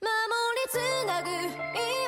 守りつなぐ